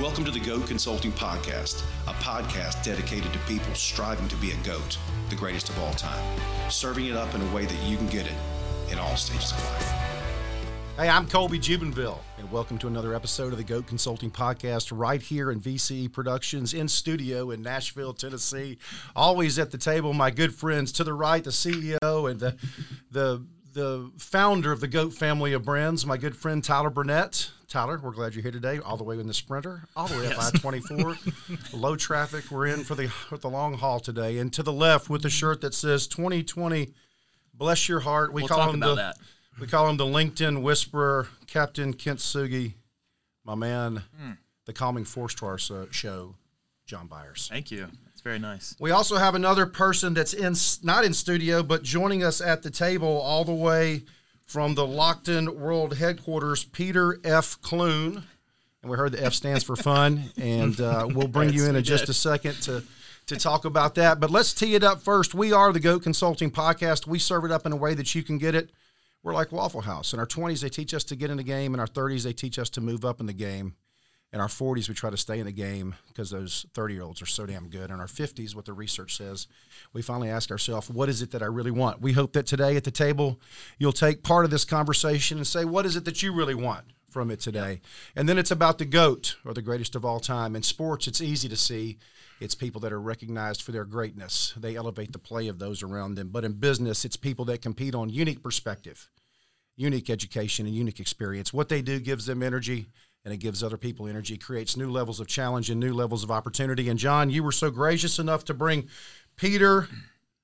Welcome to the GOAT Consulting Podcast, a podcast dedicated to people striving to be a GOAT, the greatest of all time, serving it up in a way that you can get it in all stages of life. Hey, I'm Colby Jubenville, and welcome to another episode of the GOAT Consulting Podcast right here in VCE Productions in studio in Nashville, Tennessee. Always at the table, my good friends to the right, the CEO and the the the founder of the GOAT family of brands, my good friend Tyler Burnett. Tyler, we're glad you're here today, all the way in the Sprinter, all the way up I 24. Low traffic. We're in for the for the long haul today. And to the left with the shirt that says 2020, bless your heart. We We'll call him the that. we call him the LinkedIn whisperer, Captain Kent Sugi, my man, Hmm. the calming force to our show, John Byers. Thank you. Very nice. We also have another person that's in not in studio, but joining us at the table all the way from the Lockton World Headquarters, Peter F. Clune. And we heard the F stands for fun, and uh, we'll bring you in in just a second to to talk about that. But let's tee it up first. We are the Goat Consulting Podcast. We serve it up in a way that you can get it. We're like Waffle House. In our 20s, they teach us to get in the game. In our 30s, they teach us to move up in the game. In our 40s, we try to stay in the game because those 30 year olds are so damn good. In our 50s, what the research says, we finally ask ourselves, what is it that I really want? We hope that today at the table, you'll take part of this conversation and say, what is it that you really want from it today? And then it's about the GOAT or the greatest of all time. In sports, it's easy to see. It's people that are recognized for their greatness. They elevate the play of those around them. But in business, it's people that compete on unique perspective unique education and unique experience. What they do gives them energy and it gives other people energy, creates new levels of challenge and new levels of opportunity. And John, you were so gracious enough to bring Peter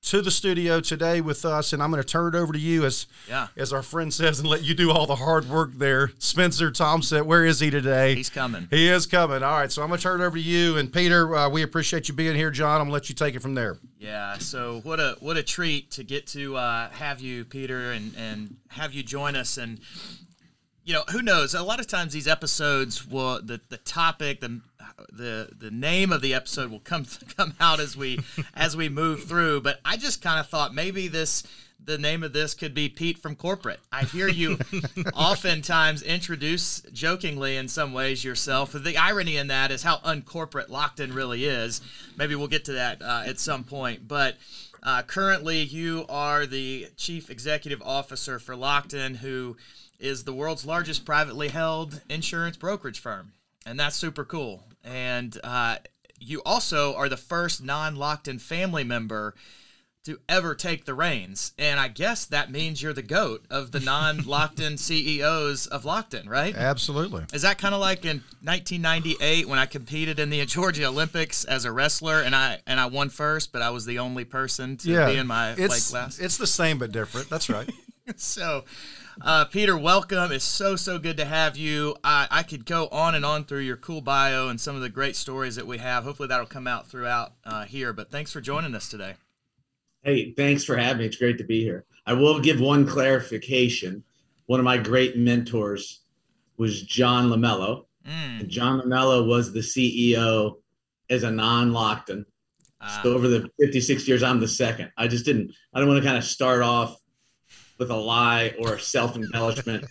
to the studio today with us, and I'm going to turn it over to you as Yeah. as our friend says, and let you do all the hard work there. Spencer Thompson, where is he today? He's coming. He is coming. All right, so I'm going to turn it over to you and Peter. Uh, we appreciate you being here, John. I'm going to let you take it from there. Yeah. So what a what a treat to get to uh, have you, Peter, and and have you join us. And you know, who knows? A lot of times these episodes will the the topic the the the name of the episode will come come out as we as we move through. But I just kind of thought maybe this. The name of this could be Pete from corporate. I hear you oftentimes introduce jokingly in some ways yourself. The irony in that is how uncorporate Lockton really is. Maybe we'll get to that uh, at some point. But uh, currently, you are the chief executive officer for Lockton, who is the world's largest privately held insurance brokerage firm. And that's super cool. And uh, you also are the first non Lockton family member to ever take the reins. And I guess that means you're the GOAT of the non Lockton CEOs of Lockton, right? Absolutely. Is that kind of like in 1998 when I competed in the Georgia Olympics as a wrestler and I and I won first, but I was the only person to Yeah, be in my it's class. it's the same but different. That's right. so, uh, Peter, welcome. It's so so good to have you. I, I could go on and on through your cool bio and some of the great stories that we have. Hopefully, that'll come out throughout uh, here. But thanks for joining us today. Hey, thanks for having me. It's great to be here. I will give one clarification. One of my great mentors was John Lumelleau. Mm, And John Lumelleau was the CEO as a non-Lockton. uh, So over the 56 years, I'm the second. I just didn't, I don't want to kind of start off with a lie or self-embellishment.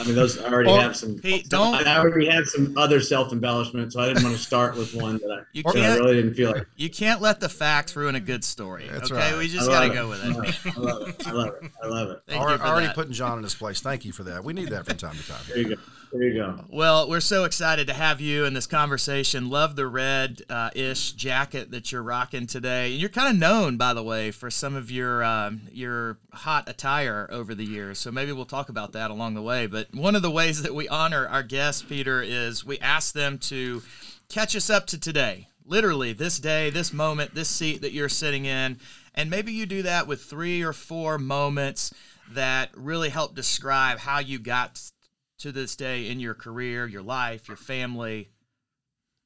I mean, those I already Or- have some. Pete, don't- I already had some other self-embellishment, so I didn't want to start with one that I, You that can't- really didn't feel like. you can't let the facts ruin a good story. That's okay, right. we just got to go with it. I love it. I love it. I love it. Thank Alre- you for already that. putting John in his place. Thank you for that. We need that from time to time. There you go. There you go. Well, we're so excited to have you in this conversation. Love the red uh, ish jacket that you're rocking today. And you're kind of known, by the way, for some of your um, your hot attire over the years. So maybe we'll talk about that along the way. But one of the ways that we honor our guests, Peter, is we ask them to catch us up to today. Literally, this day, this moment, this seat that you're sitting in. And maybe you do that with three or four moments that really help describe how you got to this day in your career, your life, your family.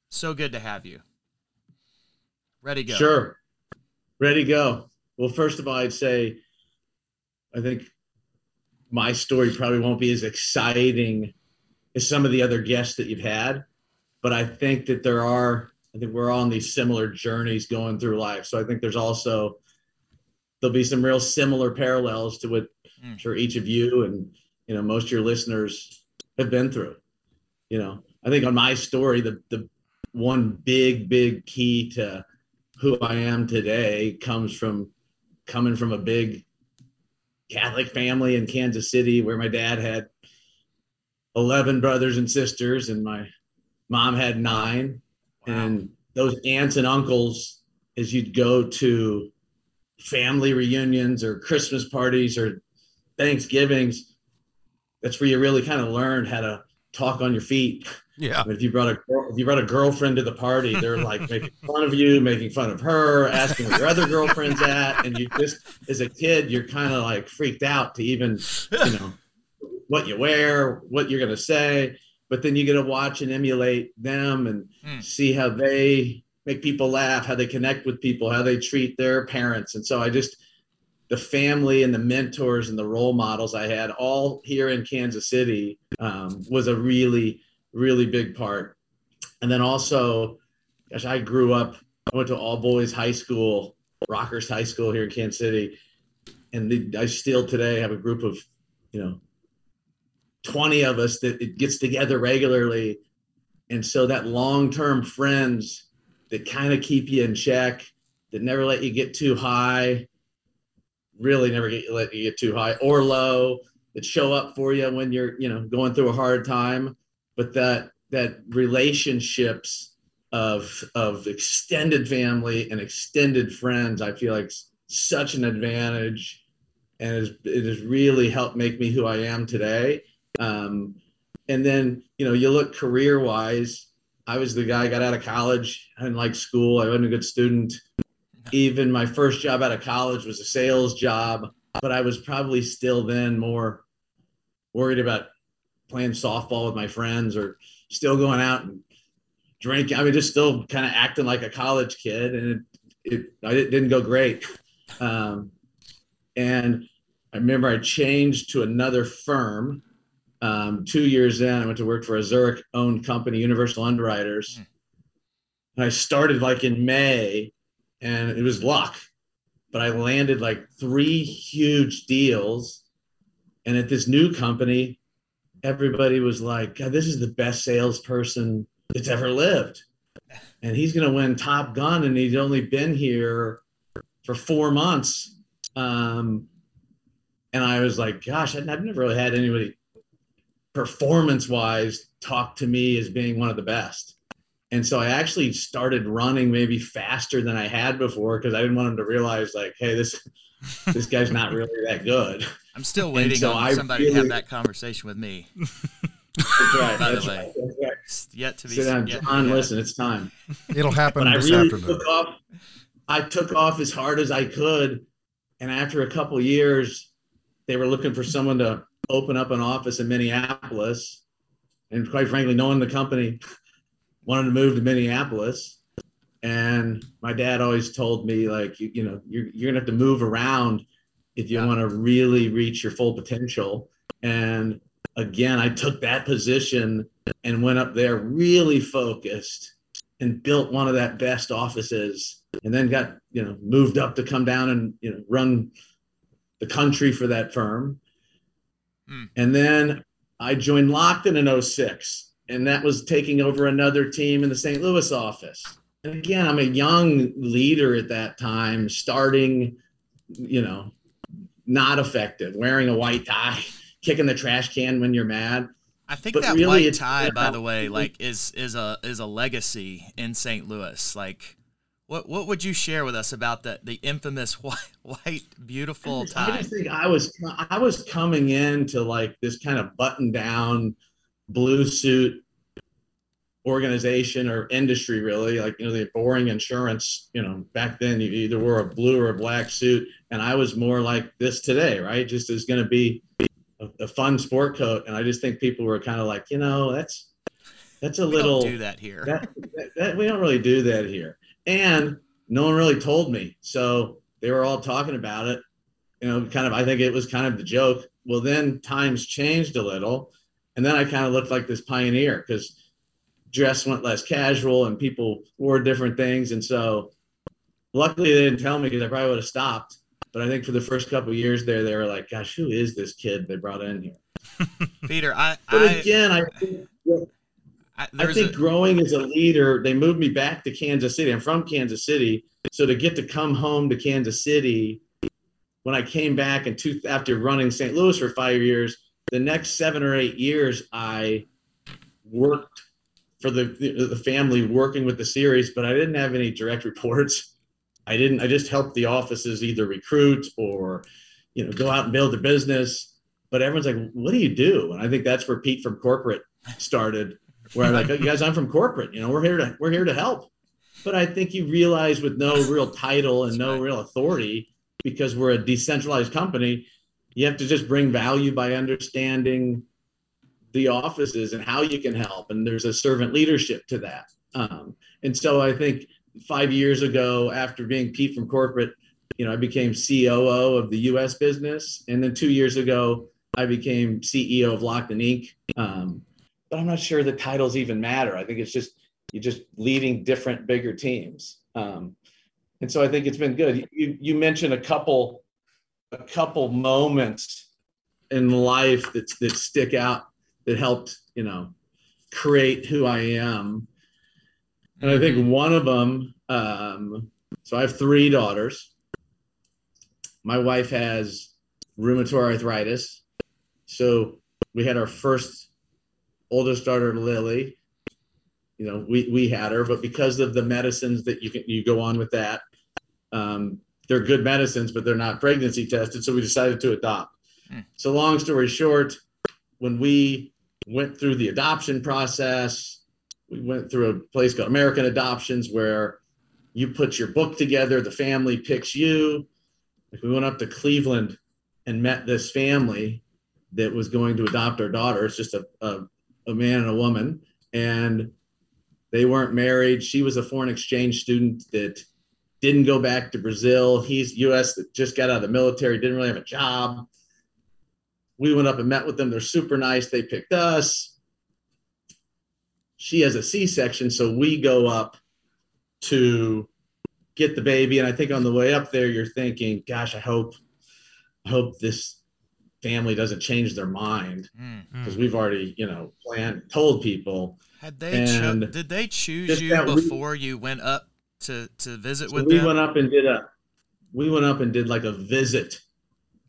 So good to have you. Ready, go. Sure. Ready go. Well, first of all, I'd say I think my story probably won't be as exciting as some of the other guests that you've had, but I think that there are, I think we're all on these similar journeys going through life. So I think there's also, there'll be some real similar parallels to what mm. I'm sure each of you and, you know, most of your listeners have been through. You know, I think on my story, the, the one big, big key to who I am today comes from coming from a big Catholic family in Kansas City where my dad had 11 brothers and sisters and my mom had nine. Wow. And those aunts and uncles, as you'd go to family reunions or Christmas parties or Thanksgivings, that's where you really kind of learned how to talk on your feet. Yeah. If you brought a if you brought a girlfriend to the party, they're like making fun of you, making fun of her, asking where your other girlfriend's at, and you just as a kid, you're kind of like freaked out to even you know what you wear, what you're gonna say. But then you get to watch and emulate them and mm. see how they make people laugh, how they connect with people, how they treat their parents, and so I just the family and the mentors and the role models I had all here in Kansas City um, was a really, really big part. And then also, gosh, I grew up, I went to all boys high school, Rockhurst High School here in Kansas City. And the, I still today have a group of, you know, 20 of us that it gets together regularly. And so that long term friends that kind of keep you in check, that never let you get too high, really never get let you get too high or low that show up for you when you're you know going through a hard time but that that relationships of of extended family and extended friends i feel like such an advantage and it has really helped make me who i am today. Um, and then you know you look career wise i was the guy got out of college. I didn't like school. I wasn't a good student. Even my first job out of college was a sales job, but I was probably still then more worried about playing softball with my friends or still going out and drinking. I mean, just still kind of acting like a college kid, and it, it I didn't go great. Um, and I remember I changed to another firm. Um, two years in, I went to work for a Zurich owned company, Universal Underwriters. Hmm. And I started like in May and it was luck. But I landed like three huge deals. And at this new company, everybody was like, this is the best salesperson that's ever lived. And he's going to win Top Gun. And he's only been here for four months. Um, and I was like, gosh, I've never really had anybody performance wise talk to me as being one of the best. And so I actually started running maybe faster than I had before because I didn't want him to realize like, hey, this this guy's not really that good. I'm still waiting so on I somebody really, to have that conversation with me. That's right. By that's the way, right, that's right. yet to be. Sit down, John. Yeah. Listen, it's time. It'll happen but this I really afternoon. Took off, I took off as hard as I could, and after a couple years, they were looking for someone to open up an office in Minneapolis, and quite frankly, knowing the company, wanted to move to Minneapolis. And my dad always told me, like, you, you know, you're, you're to have to move around if you yeah. want to really reach your full potential. And again, I took that position and went up there really focused and built one of that best offices and then got, you know, moved up to come down and, you know, run the country for that firm. Mm. And then I joined Lockton in 06 and that was taking over another team in the St. Louis office. And again, I'm a young leader at that time, starting, you know, not effective, wearing a white tie, kicking the trash can when you're mad. I think but that really white tie, by the way, like is is a is a legacy in St. Louis. Like, what what would you share with us about the the infamous white white beautiful tie? I just think I was I was coming into like this kind of button down blue suit organization or industry really like you know the boring insurance you know back then you either wore a blue or a black suit and i was more like this today right just is going to be a, a, fun sport coat and i just think people were kind of like you know that's that's a we little do that here that, that, that, we don't really do that here and no one really told me. So they were all talking about it. You know, kind of, I think it was kind of the joke. Well, then times changed a little. And then I kind of looked like this pioneer because dress went less casual and people wore different things. And so luckily they didn't tell me because I probably would have stopped. But I think for the first couple years there, they were like, gosh, who is this kid they brought in here? Peter, I, But I, again, I think, I, I think a, growing as a leader, they moved me back to Kansas City. I'm from Kansas City. So to get to come home to Kansas City, when I came back and two, after running St. Louis for five years, the next seven or eight years, I worked for the, the, the family working with the series, but I didn't have any direct reports. I didn't, I just helped the offices either recruit or, you know, go out and build a business. But everyone's like, what do you do? And I think that's where Pete from corporate started, where I'm like, oh, guys, I'm from corporate, you know, we're here to, we're here to help. But I think you realize with no real title and no real authority, because we're a decentralized company, you have to just bring value by understanding the offices and how you can help. And there's a servant leadership to that. Um, and so I think five years ago, after being Pete from corporate, you know, I became COO of the U.S. business, and then two years ago, I became CEO of Lockton Inc. Um, but I'm not sure the titles even matter. I think it's just you're just leading different bigger teams. Um, and so I think it's been good. You you mentioned a couple a couple moments in life that that stick out that helped you know create who I am. And I think one of them. Um, so I have three daughters. My wife has rheumatoid arthritis. So we had our first oldest daughter, Lily. You know, we, we had her, but because of the medicines that you can you go on with that, um, they're good medicines, but they're not pregnancy tested. So we decided to adopt. Hmm. So long story short, when we went through the adoption process, we went through a place called American Adoptions where you put your book together, the family picks you. Like we went up to Cleveland and met this family that was going to adopt our daughter. It's just a, a, a man and a woman. And they weren't married. She was a foreign exchange student that didn't go back to Brazil. He's US that just got out of the military, didn't really have a job. We went up and met with them. They're super nice. They picked us. She has a C section. So we go up to get the baby. And I think on the way up there, you're thinking, gosh, I hope, I hope this family doesn't change their mind mm-hmm. because we've already, you know, planned, told people. Had they cho- did they choose you we- before you went up to to visit So with we them? went up and did a, we went up and did like a visit,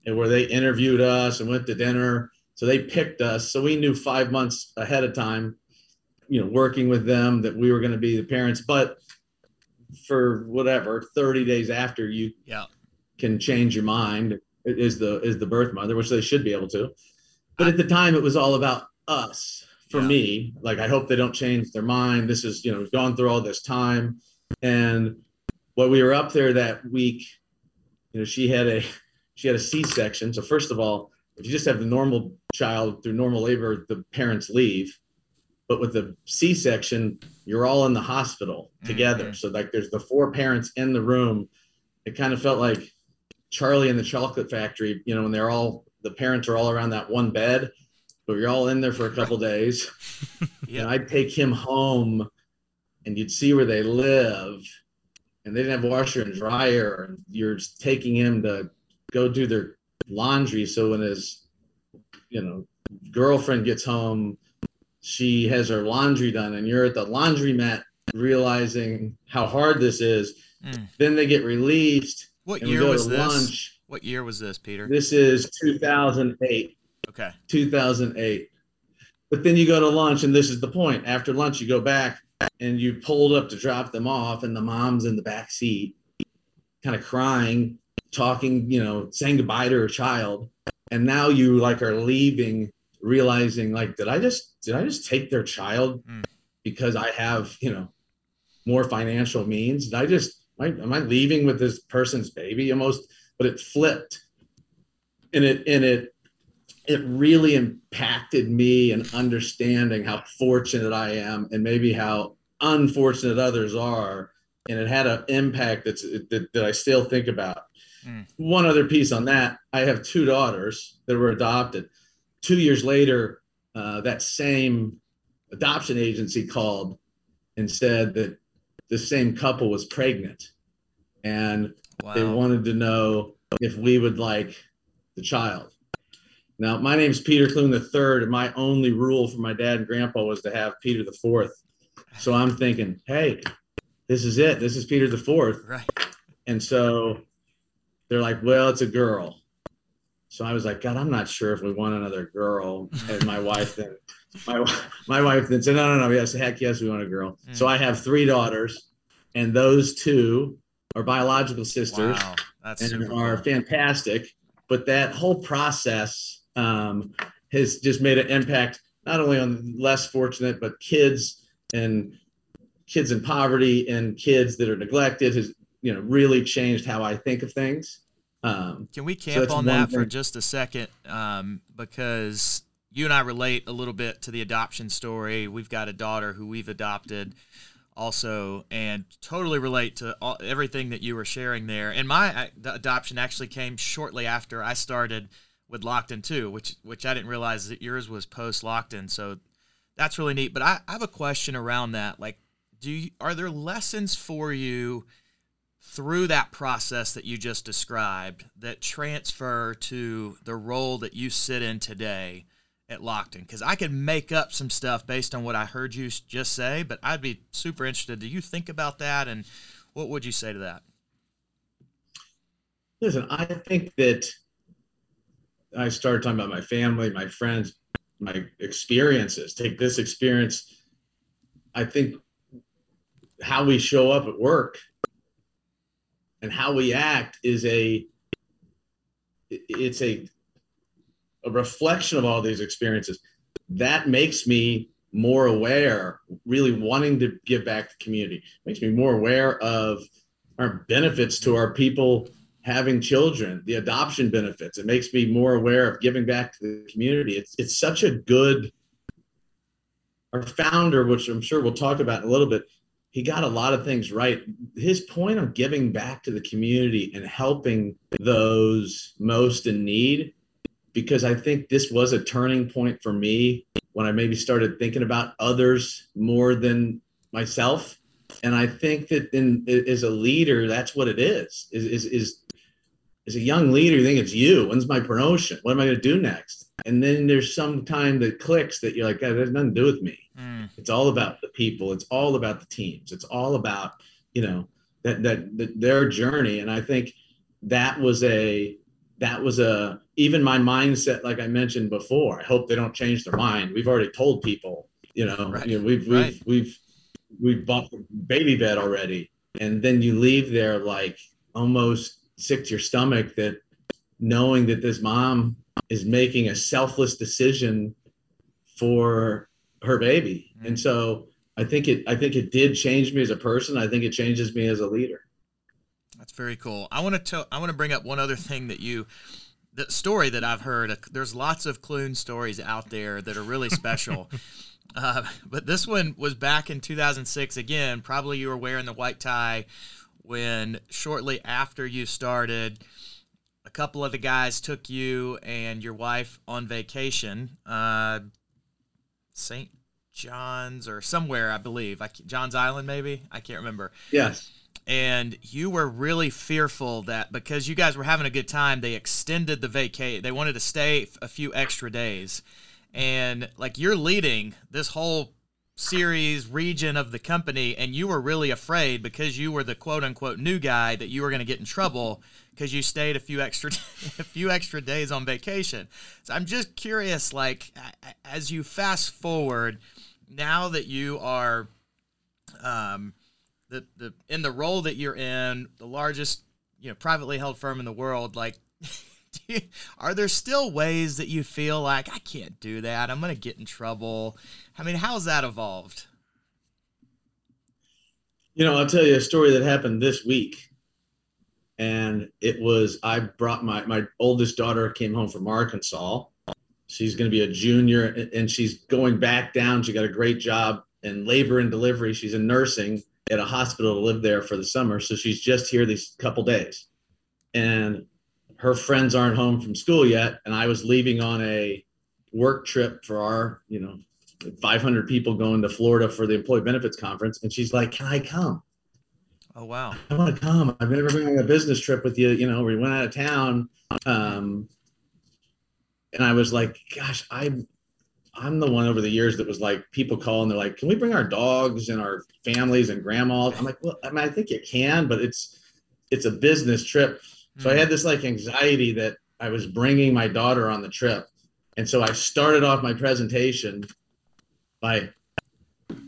and where they interviewed us and went to dinner. So they picked us. So we knew five months ahead of time, you know, working with them that we were going to be the parents. But for whatever, thirty days after, you yeah. can change your mind. Is the is the birth mother, which they should be able to. But at the time, it was all about us. For Yeah. me, like I hope they don't change their mind. This is you know we've gone through all this time, and when we were up there that week, you know she had a she had a C section. So first of all, if you just have the normal child through normal labor, the parents leave. But with the C section, you're all in the hospital together. Mhm. So like there's the four parents in the room. It kind of felt like Charlie and the Chocolate Factory, you know, when they're all the parents are all around that one bed, but you're all in there for a couple days. Yeah. And I'd take him home and you'd see where they live. And they didn't have washer and dryer. And you're taking him to go do their laundry. So when his, you know, girlfriend gets home, she has her laundry done, and you're at the laundromat realizing how hard this is. Mm. Then they get released What year was this? lunch. What year was this, Peter? This is 2008. Okay. 2008. But then you go to lunch, and this is the point. After lunch, you go back and you pulled up to drop them off, and the mom's in the back seat, kind of crying, talking, you know, saying goodbye to her child. And now you like are leaving, realizing like, did I just did I just take their child Mm. because I have you know more financial means? Did I just am I, am I leaving with this person's baby almost? But it flipped, and it and it it really impacted me in understanding how fortunate I am and maybe how unfortunate others are and it had an impact that's that, that I still think about. Mm. One other piece on that: I have two daughters that were adopted. Two years later, uh, that same adoption agency called and said that the same couple was pregnant, and Wow. they wanted to know if we would like the child. Now, my name's Peter Clune the third, and my only rule for my dad and grandpa was to have Peter the fourth. So I'm thinking, hey, this is it. This is Peter the fourth. right. And so they're like, well, it's a girl. So I was like, God, I'm not sure if we want another girl. And my wife then, my, my wife then said, no, no, no, yes, heck yes, we want a girl. So I have three daughters, and those two are biological sisters Wow. That's and are cool. fantastic. But that whole process um, has just made an impact not only on less fortunate, but kids and kids in poverty and kids that are neglected has you know really changed how I think of things. Um, Can we So camp that's on that for just a second? Um, because you and I relate a little bit to the adoption story. We've got a daughter who we've adopted also and totally relate to all, everything that you were sharing there. And my uh, the adoption actually came shortly after I started with Lockton too, which which I didn't realize that yours was post Lockton. So that's really neat. But I, I have a question around that. Like, do you, are there lessons for you through that process that you just described that transfer to the role that you sit in today at Lockton? Because I could make up some stuff based on what I heard you just say, but I'd be super interested. Do you think about that, and what would you say to that? listen, I think that I started talking about my family, my friends, my experiences. Take this experience. I think how we show up at work and how we act is a it's a a reflection of all these experiences. That makes me more aware really wanting to give back to the community. Makes me more aware of our benefits to our people having children the adoption benefits. It makes me more aware of giving back to the community. It's it's such a good our founder which i'm sure we'll talk about in a little bit he got a lot of things right. His point of giving back to the community and helping those most in need, because I think this was a turning point for me when I maybe started thinking about others more than myself. And I think that in as a leader, that's what it is. Is is is as a young leader, you think it's you. When's my promotion? What am I going to do next? And then there's some time that clicks that you're like, "God, that has nothing to do with me. Mm, It's all about the people. It's all about the teams. It's all about you know that that, that their journey. And I think that was a that was a even my mindset, like I mentioned before. I hope they don't change their mind. We've already told people, you know, Right. you know we've we've Right. we've we've bought the baby bed already, and then you leave there like almost sick to your stomach that knowing that this mom is making a selfless decision for her baby. Mm. And so I think it I think it did change me as a person. I think it changes me as a leader. that's very cool. I want to tell. I want to bring up one other thing that you. The story that I've heard, uh, there's lots of Clune stories out there that are really special. Uh, but this one was back in 2006. Again, probably you were wearing the white tie when shortly after you started, a couple of the guys took you and your wife on vacation. Uh, St. John's or somewhere, I believe. I, John's Island, maybe? I can't remember Yes. and you were really fearful that because you guys were having a good time, they extended the vacate. They wanted to stay a few extra days, and like you're leading this whole series region of the company, and you were really afraid because you were the quote unquote new guy that you were going to get in trouble because you stayed a few extra a few extra days on vacation. So I'm just curious, like as you fast forward, now that you are. Um, the the in the role that you're in, the largest you know privately held firm in the world, like. Are there still ways that you feel like I can't do that? I'm going to get in trouble. I mean, how's that evolved? You know, I'll tell you a story that happened this week. And it was I brought my my oldest daughter came home from Arkansas. She's going to be a junior and she's going back down. She got a great job in labor and delivery. She's in nursing at a hospital to live there for the summer. So she's just here these couple days. And her friends aren't home from school yet. And I was leaving on a work trip for our, you know, 500 people going to Florida for the employee benefits conference. And she's like, Can I come? Oh, wow. I want to come. I've never been on a business trip with you. You know, we went out of town. Um, and I was like, Gosh, I'm I'm the one over the years that was like people call and they're like, "Can we bring our dogs and our families and grandmas?" I'm like, "Well, I mean, I think you can, but it's it's a business trip." So I had mm-hmm. this like anxiety that I was bringing my daughter on the trip, and so I started off my presentation by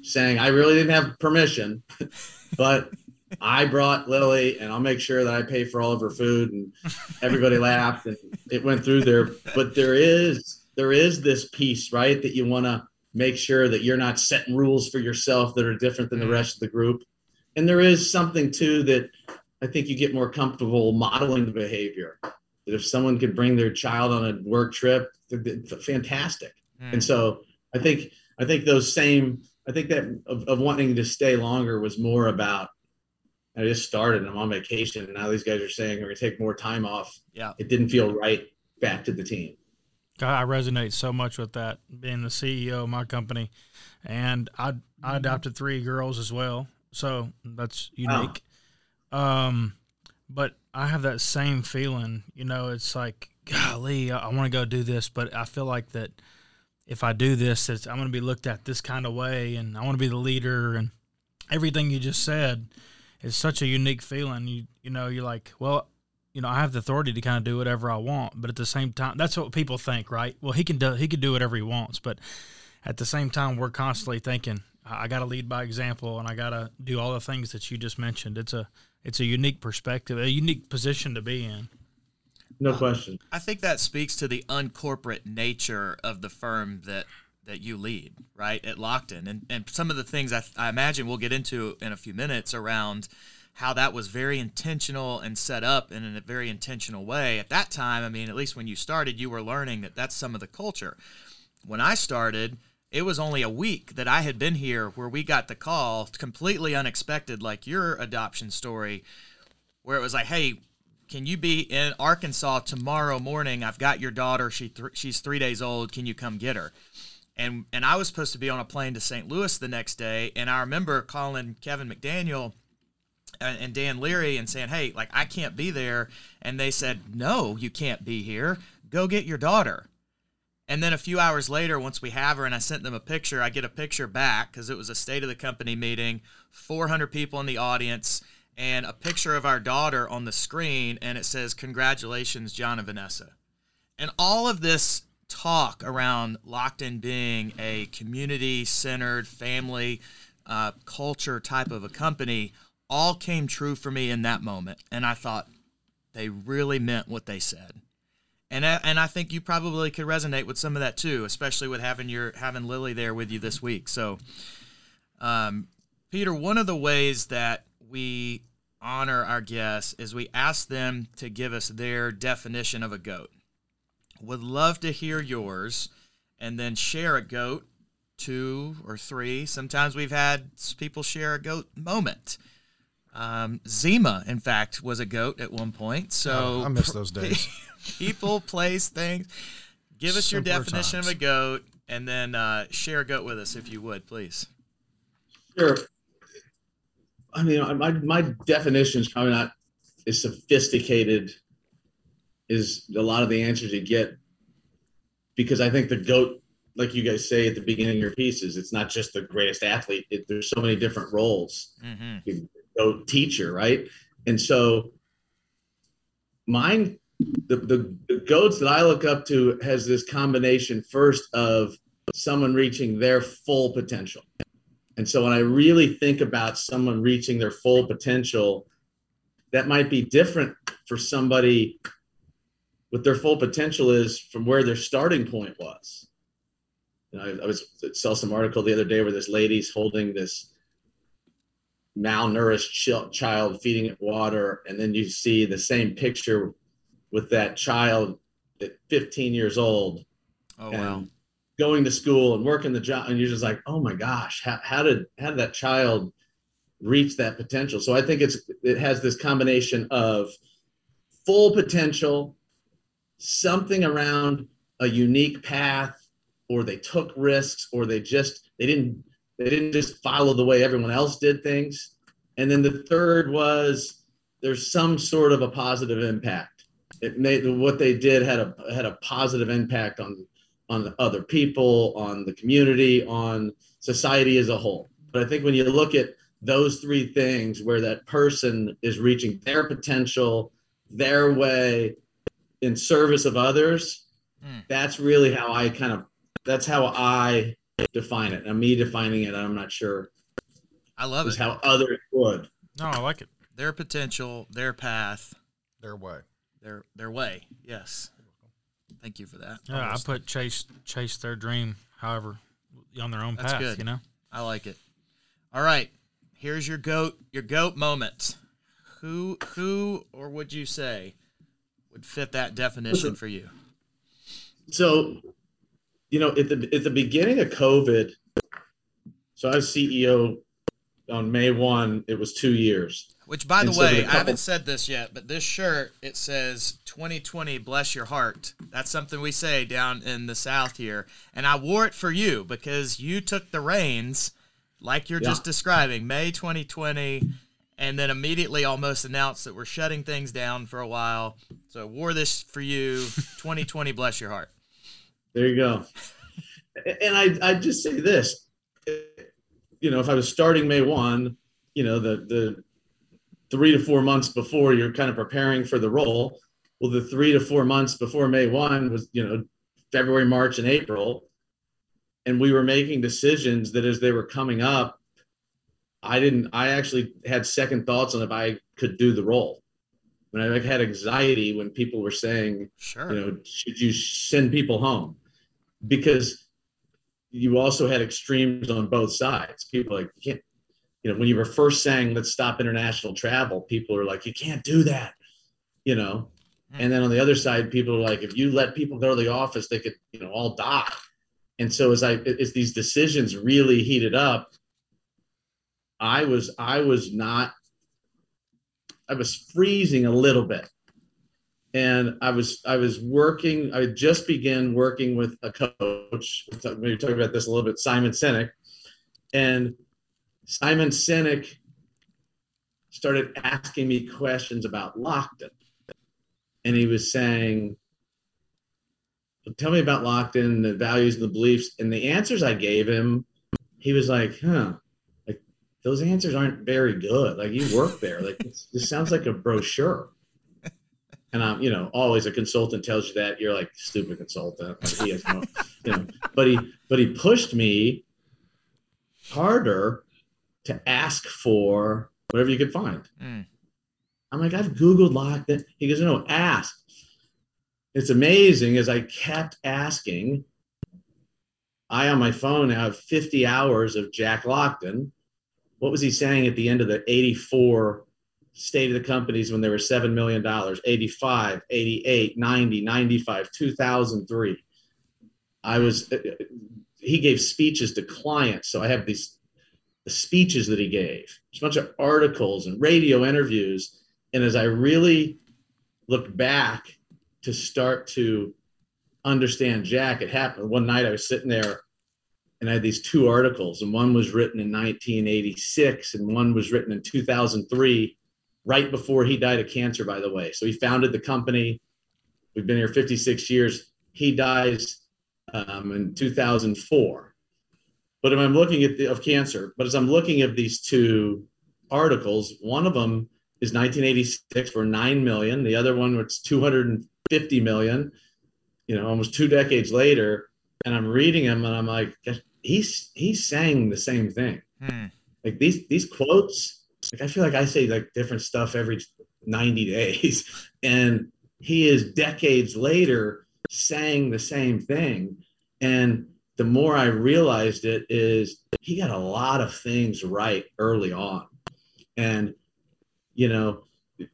saying I really didn't have permission, but I brought Lily, and I'll make sure that I pay for all of her food, and everybody laughed, and it went through there. But there is there is this piece, right, that you want to make sure that you're not setting rules for yourself that are different than the mm-hmm. rest of the group. And there is something too that I think you get more comfortable modeling the behavior. That if someone could bring their child on a work trip, fantastic. Mm. And so I think I think those same I think that of, of wanting to stay longer was more about I just started. and I'm on vacation, and now these guys are saying we're gonna take more time off. Yeah, it didn't feel right back to the team. I resonate so much with that being the CEO of my company, and I I adopted three girls as well, so that's unique. Um, but I have that same feeling. You know, it's like, golly, I, I want to go do this, but I feel like that if I do this, it's, I'm going to be looked at this kind of way, and I want to be the leader, and everything you just said is such a unique feeling. You you know, you're like, well, you know, I have the authority to kind of do whatever I want, but at the same time, that's what people think, right? Well, he can do he can do whatever he wants, but at the same time, we're constantly thinking, I got to lead by example, and I got to do all the things that you just mentioned. It's a it's a unique perspective, a unique position to be in. No question. I think that speaks to the uncorporate nature of the firm that that you lead, right, at Lockton, and and some of the things I, I imagine we'll get into in a few minutes around how that was very intentional and set up in a very intentional way. At that time, I mean, at least when you started, you were learning that that's some of the culture. When I started, it was only a week that I had been here where we got the call, completely unexpected, like your adoption story, where it was like, hey, can you be in Arkansas tomorrow morning? I've got your daughter. She th- she's three days old. Can you come get her? And and I was supposed to be on a plane to St. Louis the next day. And I remember calling Kevin McDaniel and Dan Leary and saying, "Hey, like I can't be there," and they said, "No, you can't be here. Go get your daughter." And then a few hours later, once we have her, and I sent them a picture, I get a picture back because it was a state of the company meeting, 400 people in the audience, and a picture of our daughter on the screen, and it says, "Congratulations, John and Vanessa." And all of this talk around Lockton being a community-centered, family uh, culture type of a company all came true for me in that moment. And I thought they really meant what they said. And I, and I think you probably could resonate with some of that too, especially with having your having Lily there with you this week. So, um, Peter, one of the ways that we honor our guests is we ask them to give us their definition of a goat. Would love to hear yours, and then share a goat, two or three. Sometimes we've had people share a goat moment. Um, Zima, in fact, was a goat at one point. So oh, I miss those days. people, place, things. Give us Simpler your definition times. of a goat, and then uh, share a goat with us if you would, please. Sure. I mean, my my definition is probably not as sophisticated as a lot of the answers you get, because I think the goat, like you guys say at the beginning of your pieces, it's not just the greatest athlete. It, there's so many different roles. Mm-hmm goat teacher, right? And so mine, the, the, the goats that I look up to has this combination first of someone reaching their full potential. And so when I really think about someone reaching their full potential, that might be different for somebody what their full potential is from where their starting point was. You know, I, I was I saw some article the other day where this lady's holding this malnourished child feeding it water and then you see the same picture with that child at 15 years old oh wow going to school and working the job and you're just like oh my gosh how, how did how did that child reach that potential. So I think it's it has this combination of full potential, something around a unique path, or they took risks, or they just they didn't they didn't just follow the way everyone else did things. And then the third was there's some sort of a positive impact. It made what they did had a had a positive impact on on other people, on the community, on society as a whole. But I think when you look at those three things where that person is reaching their potential, their way in service of others, mm. that's really how I kind of that's how I define it. And me defining it, I'm not sure. I love is it. how others would. No, I like it. Their potential, their path, their way. Their their way. Yes. Thank you for that. Yeah, Almost. I put chase chase their dream, however, on their own That's path. Good. You know, I like it. All right, here's your goat your goat moment. Who who or would you say would fit that definition for you? So, you know, at the at the beginning of COVID, so I was CEO on May one. It was two years. Which, by the way, I haven't said this yet, but this shirt it says 2020, bless your heart. That's something we say down in the South here, and I wore it for you because you took the reins, like you're yeah. just describing, May 2020, and then immediately almost announced that we're shutting things down for a while. So I wore this for you, 2020, bless your heart. There you go. And I I just say this, you know, if I was starting May one, you know, the the three to four months before you're kind of preparing for the role. Well, the three to four months before May 1 was, you know, February, March, and April. And we were making decisions that as they were coming up, I didn't, I actually had second thoughts on if I could do the role. When I had anxiety when people were saying, sure. you know, should you send people home? Because you also had extremes on both sides. People like, you can't, you know, when you were first saying let's stop international travel, people are like, you can't do that, you know. Hmm. And then on the other side, people are like, if you let people go to the office, they could, you know, all die. And so as I as these decisions really heated up, I was I was not I was freezing a little bit. And I was I was working, I just began working with a coach. Maybe talk about this a little bit, Simon Sinek. And Simon Sinek started asking me questions about Lockton. And he was saying, Tell me about Lockton, the values and the beliefs. And the answers I gave him, he was like, Huh, those answers aren't very good. Like you work there. Like this sounds like a brochure. And I'm, you know, always a consultant tells you that you're like stupid consultant. Like he has no, you know, but he, but he pushed me harder to ask for whatever you could find. Mm. I'm like, I've Googled Lockton. He goes, no, ask. It's amazing as I kept asking. I on my phone have 50 hours of Jack Lockton. What was he saying at the end of the 84 state of the companies when they were $7 million? 85, 88, 90, 95, 2003. I was, uh, uh, he gave speeches to clients. So I have these the speeches that he gave, there's a bunch of articles and radio interviews. And as I really looked back to start to understand Jack, it happened one night I was sitting there and I had these two articles, and one was written in 1986 and one was written in 2003, right before he died of cancer, by the way. So he founded the company. We've been here 56 years. He dies um, in 2004 but if I'm looking at the of cancer, but as I'm looking at these two articles, one of them is 1986 for 9 million. The other one was 250 million, you know, almost two decades later. And I'm reading them and I'm like, he's, he's saying the same thing. Hmm. Like these, these quotes, like I feel like I say like different stuff every 90 days. And he is decades later saying the same thing. And the more I realized it is he got a lot of things right early on. And, you know,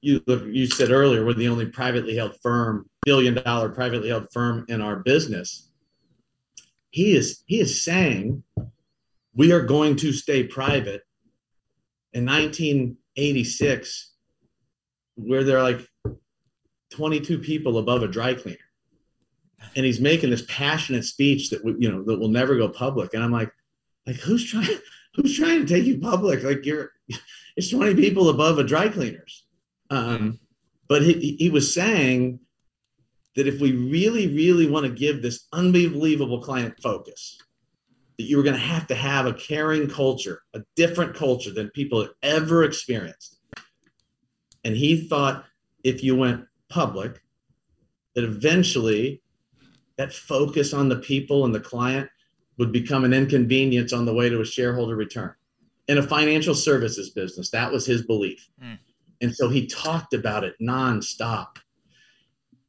you you said earlier we're the only privately held firm, billion dollar privately held firm in our business. He is he is saying we are going to stay private. In 1986 where there are like 22 people above a dry cleaner. And he's making this passionate speech that you know that will never go public. And i'm like like who's trying who's trying to take you public? Like you're it's 20 people above a dry cleaners. Um, but he, he was saying that if we really really want to give this unbelievable client focus that you were going to have to have a caring culture a different culture than people had ever experienced and he thought if you went public that eventually that focus on the people and the client would become an inconvenience on the way to a shareholder return. In a financial services business, that was his belief. Mm. And so he talked about it nonstop.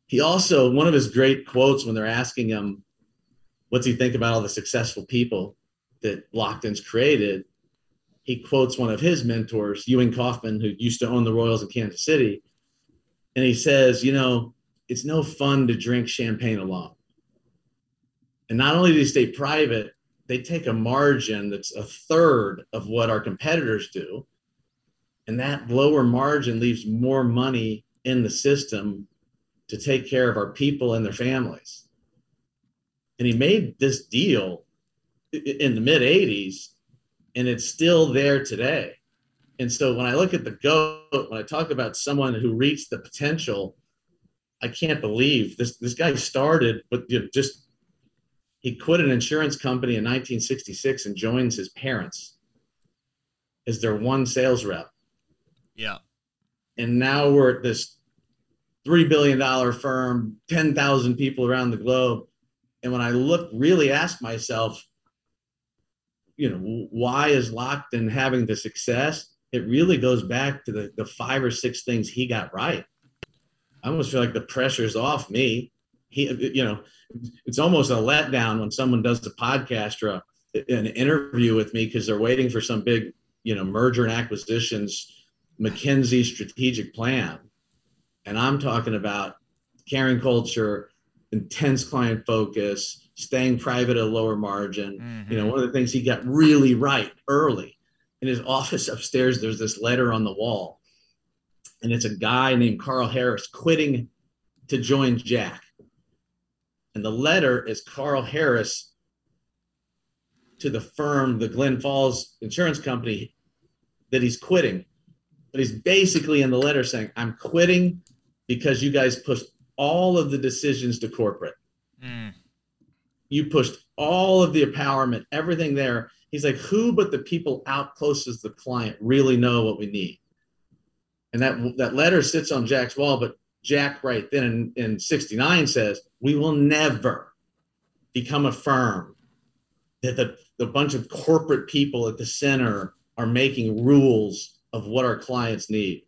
He also, one of his great quotes when they're asking him, what's he think about all the successful people that Lockton's created? He quotes one of his mentors, Ewing Kauffman, who used to own the Royals in Kansas City. And he says, you know, it's no fun to drink champagne alone. And not only do they stay private, they take a margin that's a third of what our competitors do. And that lower margin leaves more money in the system to take care of our people and their families. And he made this deal in the mid 80s, and it's still there today. And so when I look at the GOAT, when I talk about someone who reached the potential, I can't believe this this guy started, but you know, just he quit an insurance company in 1966 and joins his parents as their one sales rep. Yeah. And now we're at this $3 billion firm, 10,000 people around the globe. And when I look, really ask myself, you know, why is Lockton having the success? It really goes back to the, the five or six things he got right. I almost feel like the pressure's off me. He, you know, it's almost a letdown when someone does a podcast or a, uh, an interview with me because they're waiting for some big, you know, merger and acquisitions, McKinsey strategic plan. And I'm talking about caring culture, intense client focus, staying private at a lower margin. Mm-hmm. You know, one of the things he got really right early in his office upstairs, there's this letter on the wall. And it's a guy named Carl Harris quitting to join Jack. And the letter is Carl Harris to the firm, the Glen Falls Insurance Company, that he's quitting. But he's basically in the letter saying, I'm quitting because you guys pushed all of the decisions to corporate. Mm. You pushed all of the empowerment, everything there. He's like, who but the people out closest to the client really know what we need? And that that letter sits on Jack's wall, but Jack right then in, in 69 says, we will never become a firm that the, the bunch of corporate people at the center are making rules of what our clients need.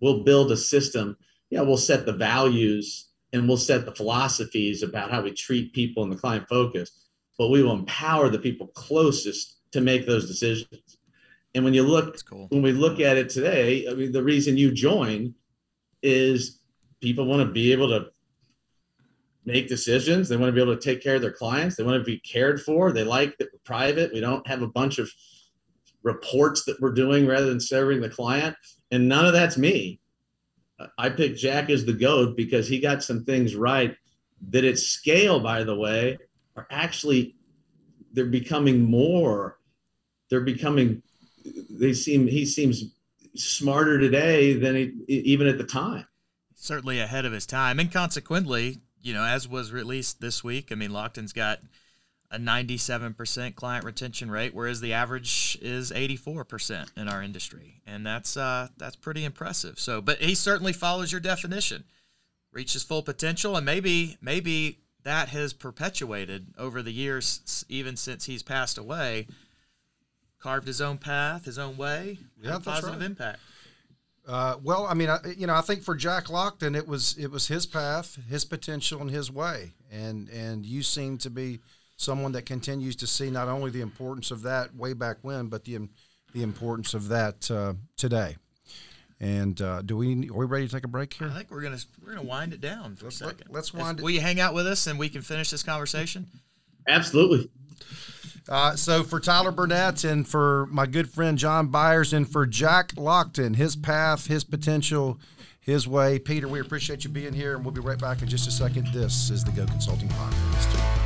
We'll build a system. Yeah, we'll set the values and we'll set the philosophies about how we treat people and the client focus, but we will empower the people closest to make those decisions. And when you look, cool. when we look at it today, I mean, the reason you join is people want to be able to make decisions. They want to be able to take care of their clients. They want to be cared for. They like that we're private. We don't have a bunch of reports that we're doing rather than serving the client. And none of that's me. I picked Jack as the GOAT because he got some things right that at scale, by the way, are actually they're becoming more. They're becoming. They seem. He seems smarter today than he, even at the time certainly ahead of his time, and consequently, you know, as was released this week, I mean, Lockton's got a 97% client retention rate, whereas the average is 84% in our industry, and that's uh, that's pretty impressive. So, but he certainly follows your definition, reaches full potential, and maybe maybe that has perpetuated over the years, even since he's passed away. Carved his own path, his own way, yeah, positive right. impact. Uh, well, I mean, I, you know, I think for Jack Lockton, it was it was his path, his potential, and his way, and and you seem to be someone that continues to see not only the importance of that way back when, but the the importance of that uh, today. And uh, do we are we ready to take a break here? I think we're gonna we're gonna wind it down for let's, a second. Let's wind. Will you hang out with us and we can finish this conversation? Absolutely. Uh, so for Tyler Burnett and for my good friend John Byers and for Jack Lockton, his path, his potential, his way. Peter, we appreciate you being here, and we'll be right back in just a second. This is the Go Consulting Podcast.